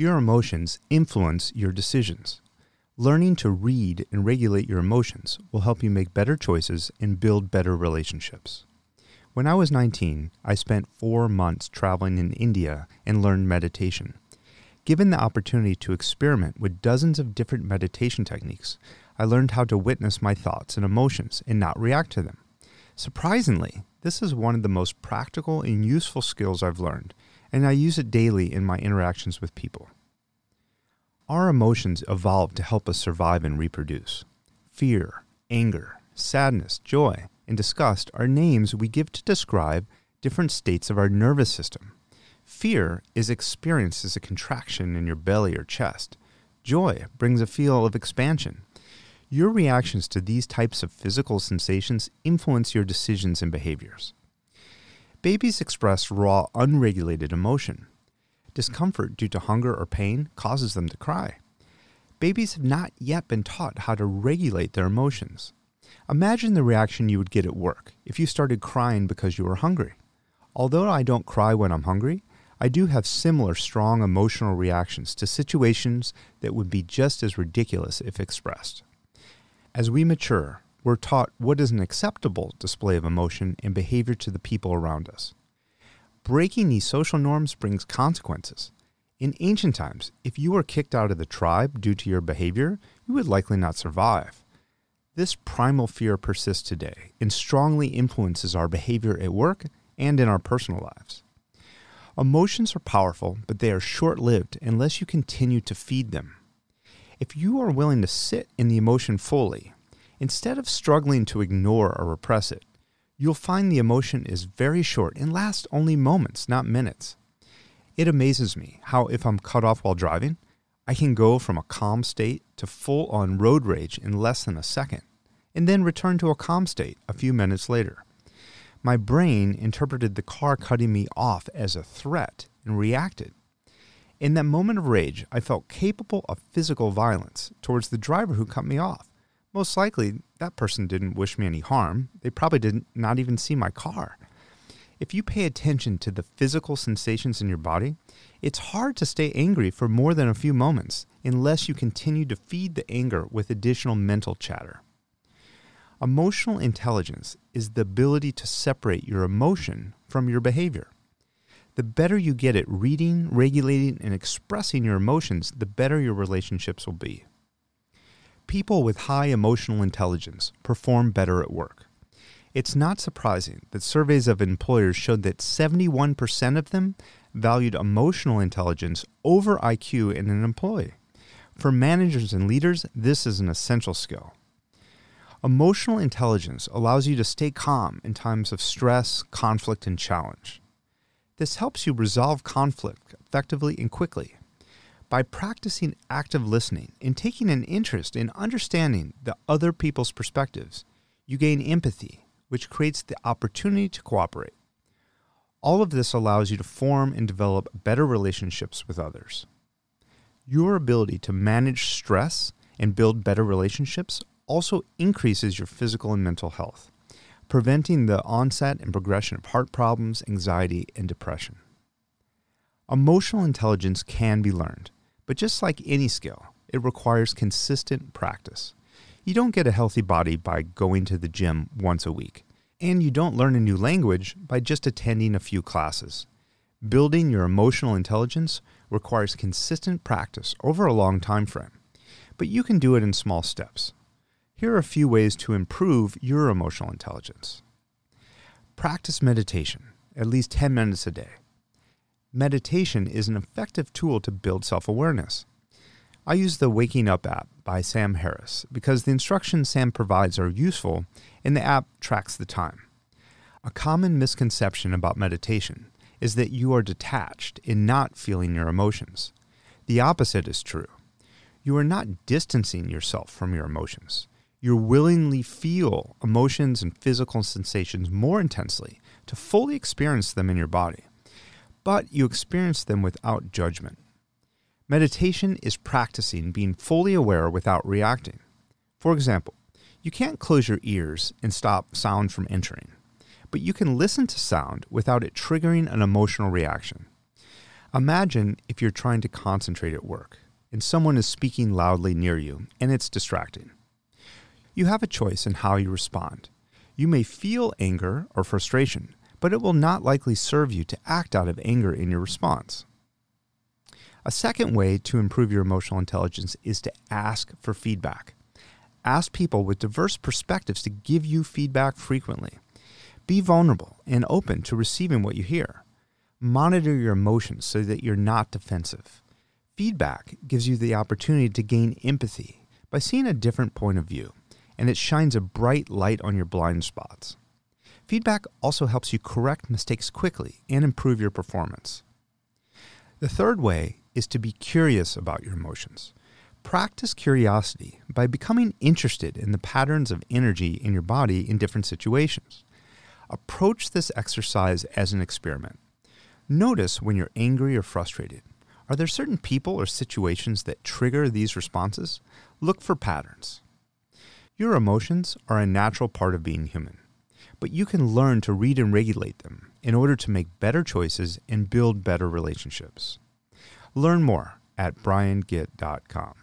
Your emotions influence your decisions. Learning to read and regulate your emotions will help you make better choices and build better relationships. When I was 19, I spent four months traveling in India and learned meditation. Given the opportunity to experiment with dozens of different meditation techniques, I learned how to witness my thoughts and emotions and not react to them. Surprisingly, this is one of the most practical and useful skills I've learned, and I use it daily in my interactions with people. Our emotions evolved to help us survive and reproduce. Fear, anger, sadness, joy, and disgust are names we give to describe different states of our nervous system. Fear is experienced as a contraction in your belly or chest. Joy brings a feel of expansion. Your reactions to these types of physical sensations influence your decisions and behaviors. Babies express raw, unregulated emotion. Discomfort due to hunger or pain causes them to cry. Babies have not yet been taught how to regulate their emotions. Imagine the reaction you would get at work if you started crying because you were hungry. Although I don't cry when I'm hungry, I do have similar strong emotional reactions to situations that would be just as ridiculous if expressed. As we mature, we're taught what is an acceptable display of emotion and behavior to the people around us. Breaking these social norms brings consequences. In ancient times, if you were kicked out of the tribe due to your behavior, you would likely not survive. This primal fear persists today and strongly influences our behavior at work and in our personal lives. Emotions are powerful, but they are short lived unless you continue to feed them. If you are willing to sit in the emotion fully, Instead of struggling to ignore or repress it, you'll find the emotion is very short and lasts only moments, not minutes. It amazes me how, if I'm cut off while driving, I can go from a calm state to full on road rage in less than a second, and then return to a calm state a few minutes later. My brain interpreted the car cutting me off as a threat and reacted. In that moment of rage, I felt capable of physical violence towards the driver who cut me off most likely that person didn't wish me any harm. They probably didn't not even see my car. If you pay attention to the physical sensations in your body, it's hard to stay angry for more than a few moments unless you continue to feed the anger with additional mental chatter. Emotional intelligence is the ability to separate your emotion from your behavior. The better you get at reading, regulating, and expressing your emotions, the better your relationships will be people with high emotional intelligence perform better at work. It's not surprising that surveys of employers showed that 71% of them valued emotional intelligence over IQ in an employee. For managers and leaders, this is an essential skill. Emotional intelligence allows you to stay calm in times of stress, conflict, and challenge. This helps you resolve conflict effectively and quickly by practicing active listening and taking an interest in understanding the other people's perspectives, you gain empathy, which creates the opportunity to cooperate. All of this allows you to form and develop better relationships with others. Your ability to manage stress and build better relationships also increases your physical and mental health, preventing the onset and progression of heart problems, anxiety, and depression. Emotional intelligence can be learned but just like any skill, it requires consistent practice. You don't get a healthy body by going to the gym once a week, and you don't learn a new language by just attending a few classes. Building your emotional intelligence requires consistent practice over a long time frame, but you can do it in small steps. Here are a few ways to improve your emotional intelligence. Practice meditation at least 10 minutes a day. Meditation is an effective tool to build self awareness. I use the Waking Up app by Sam Harris because the instructions Sam provides are useful and the app tracks the time. A common misconception about meditation is that you are detached in not feeling your emotions. The opposite is true. You are not distancing yourself from your emotions. You willingly feel emotions and physical sensations more intensely to fully experience them in your body but you experience them without judgment. Meditation is practicing being fully aware without reacting. For example, you can't close your ears and stop sound from entering, but you can listen to sound without it triggering an emotional reaction. Imagine if you're trying to concentrate at work and someone is speaking loudly near you and it's distracting. You have a choice in how you respond. You may feel anger or frustration, but it will not likely serve you to act out of anger in your response. A second way to improve your emotional intelligence is to ask for feedback. Ask people with diverse perspectives to give you feedback frequently. Be vulnerable and open to receiving what you hear. Monitor your emotions so that you're not defensive. Feedback gives you the opportunity to gain empathy by seeing a different point of view, and it shines a bright light on your blind spots. Feedback also helps you correct mistakes quickly and improve your performance. The third way is to be curious about your emotions. Practice curiosity by becoming interested in the patterns of energy in your body in different situations. Approach this exercise as an experiment. Notice when you're angry or frustrated. Are there certain people or situations that trigger these responses? Look for patterns. Your emotions are a natural part of being human, but you can learn to read and regulate them in order to make better choices and build better relationships. Learn more at briangitt.com.